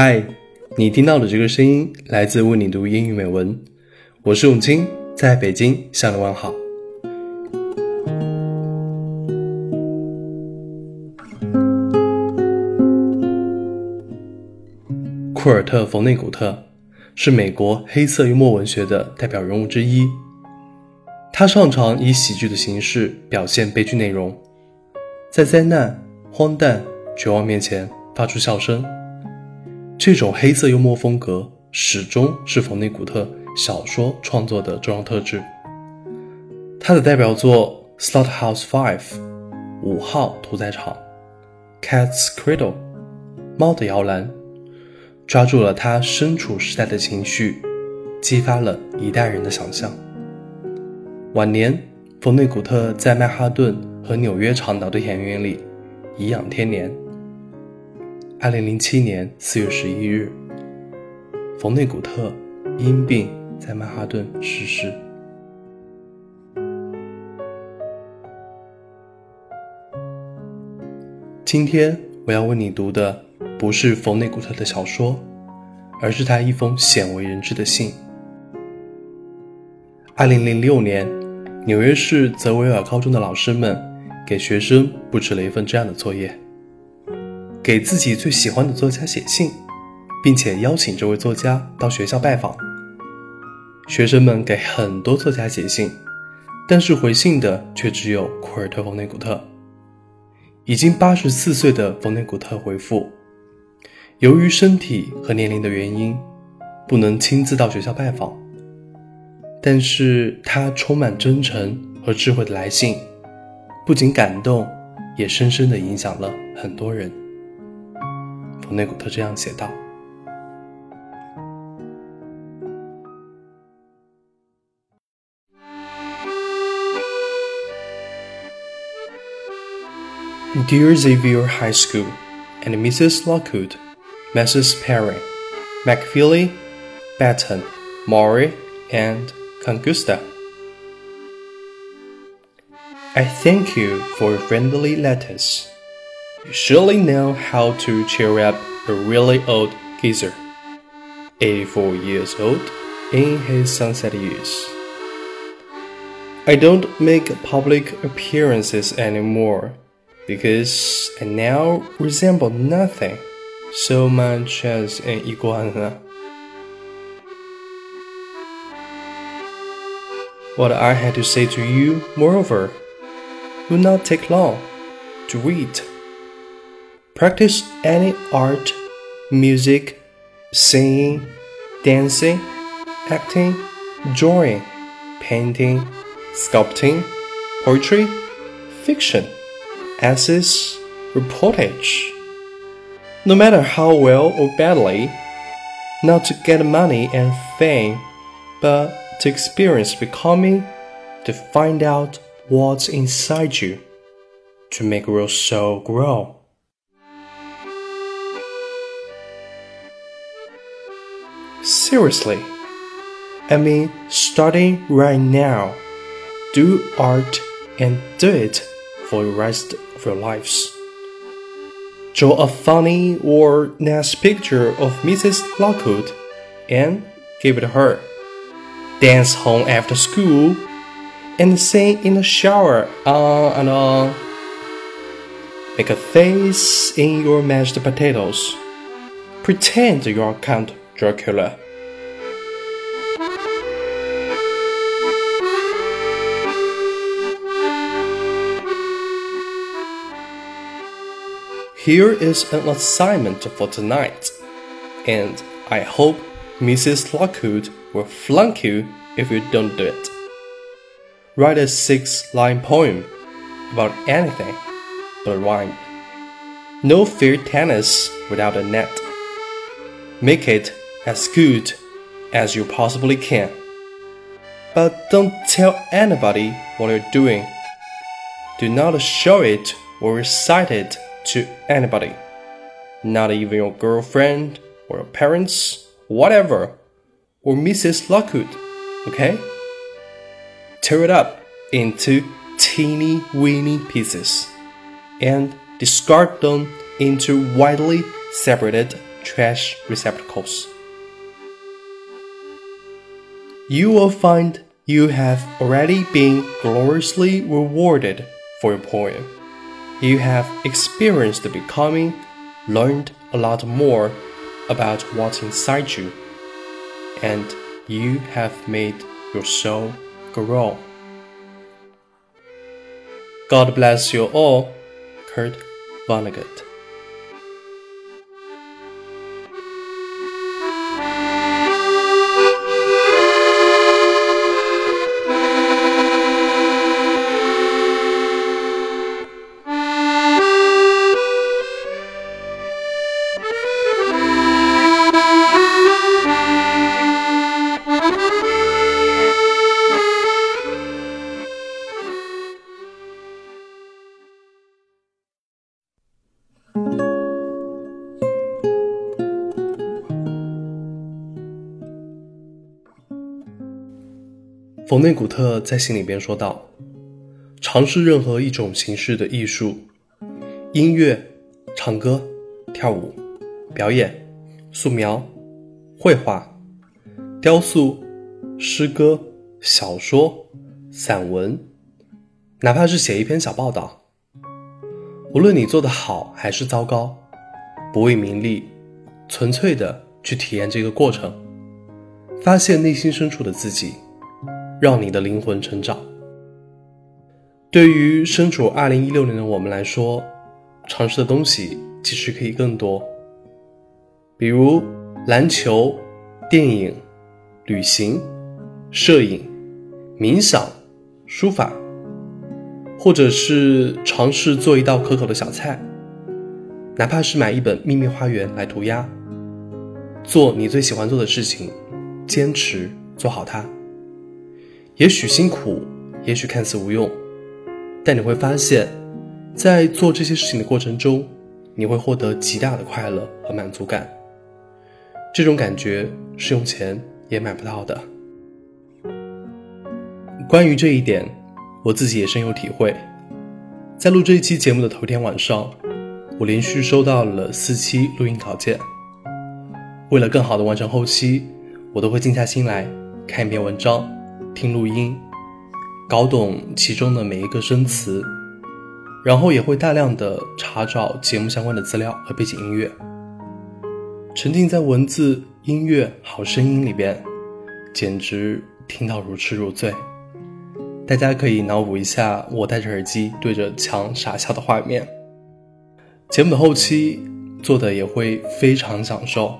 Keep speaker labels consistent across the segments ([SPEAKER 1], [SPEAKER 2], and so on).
[SPEAKER 1] 嗨，你听到的这个声音来自为你读英语美文，我是永清，在北京向你问好。库尔特·冯内古特是美国黑色幽默文学的代表人物之一，他擅长以喜剧的形式表现悲剧内容，在灾难、荒诞、绝望面前发出笑声。这种黑色幽默风格始终是冯内古特小说创作的重要特质。他的代表作《Slatt House Five》五号屠宰场，《Cat's Cradle》猫的摇篮，抓住了他身处时代的情绪，激发了一代人的想象。晚年，冯内古特在曼哈顿和纽约长岛的田园里颐养天年。二零零七年四月十一日，冯内古特因病在曼哈顿逝世。今天我要为你读的不是冯内古特的小说，而是他一封鲜为人知的信。二零零六年，纽约市泽维尔高中的老师们给学生布置了一份这样的作业。给自己最喜欢的作家写信，并且邀请这位作家到学校拜访。学生们给很多作家写信，但是回信的却只有库尔特·冯内古特。已经八十四岁的冯内古特回复：由于身体和年龄的原因，不能亲自到学校拜访。但是他充满真诚和智慧的来信，不仅感动，也深深地影响了很多人。冯内古特这样写道：Dear Xavier High School and Mrs. Lockwood, Mrs. Perry, McFeely, Batten, Maury, and Congusta. I thank you for your friendly letters. You surely know how to cheer up a really old geezer, 84 years old, in his sunset years. I don't make public appearances anymore because I now resemble nothing so much as an iguana. What I had to say to you, moreover, will not take long to read. Practice any art, music, singing, dancing, acting, drawing, painting, sculpting, poetry, fiction, essays, reportage. No matter how well or badly, not to get money and fame, but to experience becoming, to find out what's inside you, to make your soul grow. Seriously. I mean, starting right now. Do art and do it for the rest of your lives. Draw a funny or nice picture of Mrs. Lockwood and give it to her. Dance home after school and sing in the shower on and on. Make a face in your mashed potatoes. Pretend you're Count Dracula. Here is an assignment for tonight, and I hope Mrs. Lockwood will flunk you if you don't do it. Write a six line poem about anything but wine. No field tennis without a net. Make it as good as you possibly can. But don't tell anybody what you're doing. Do not show it or recite it to anybody. Not even your girlfriend or your parents, whatever, or Mrs. Lockwood, okay? Tear it up into teeny weeny pieces and discard them into widely separated trash receptacles. You will find you have already been gloriously rewarded for your poem. You have experienced becoming, learned a lot more about what's inside you, and you have made your soul grow. God bless you all, Kurt Vonnegut. 冯内古特在信里边说道：“尝试任何一种形式的艺术，音乐、唱歌、跳舞、表演、素描、绘画、雕塑、诗歌、小说、散文，哪怕是写一篇小报道。无论你做的好还是糟糕，不为名利，纯粹的去体验这个过程，发现内心深处的自己。”让你的灵魂成长。对于身处二零一六年的我们来说，尝试的东西其实可以更多，比如篮球、电影、旅行、摄影、冥想、书法，或者是尝试做一道可口的小菜，哪怕是买一本《秘密花园》来涂鸦，做你最喜欢做的事情，坚持做好它。也许辛苦，也许看似无用，但你会发现，在做这些事情的过程中，你会获得极大的快乐和满足感。这种感觉是用钱也买不到的。关于这一点，我自己也深有体会。在录这一期节目的头天晚上，我连续收到了四期录音稿件。为了更好的完成后期，我都会静下心来看一篇文章。听录音，搞懂其中的每一个生词，然后也会大量的查找节目相关的资料和背景音乐，沉浸在文字、音乐、好声音里边，简直听到如痴如醉。大家可以脑补一下我戴着耳机对着墙傻笑的画面。节目的后期做的也会非常享受，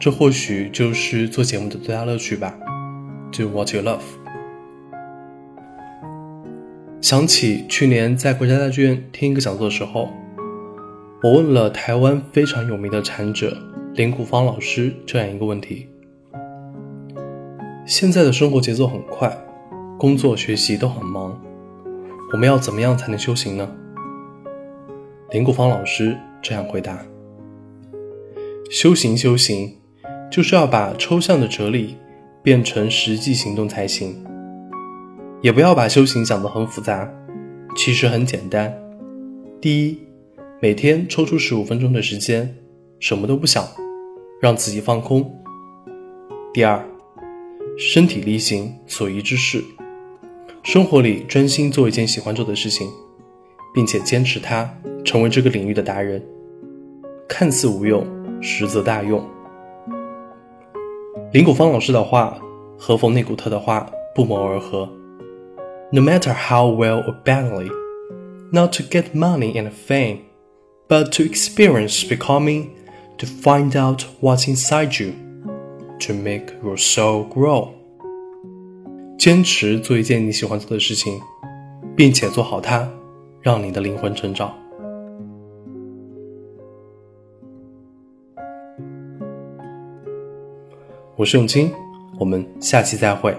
[SPEAKER 1] 这或许就是做节目的最大乐趣吧。Do what you love。想起去年在国家大剧院听一个讲座的时候，我问了台湾非常有名的禅者林谷芳老师这样一个问题：现在的生活节奏很快，工作学习都很忙，我们要怎么样才能修行呢？林谷芳老师这样回答：修行，修行，就是要把抽象的哲理。变成实际行动才行，也不要把修行想得很复杂，其实很简单。第一，每天抽出十五分钟的时间，什么都不想，让自己放空。第二，身体力行所宜之事，生活里专心做一件喜欢做的事情，并且坚持它，成为这个领域的达人。看似无用，实则大用。林谷芳老师的话和冯内古特的话不谋而合。No matter how well or badly, not to get money and fame, but to experience becoming, to find out what's inside you, to make your soul grow. 坚持做一件你喜欢做的事情，并且做好它，让你的灵魂成长。我是永清，我们下期再会。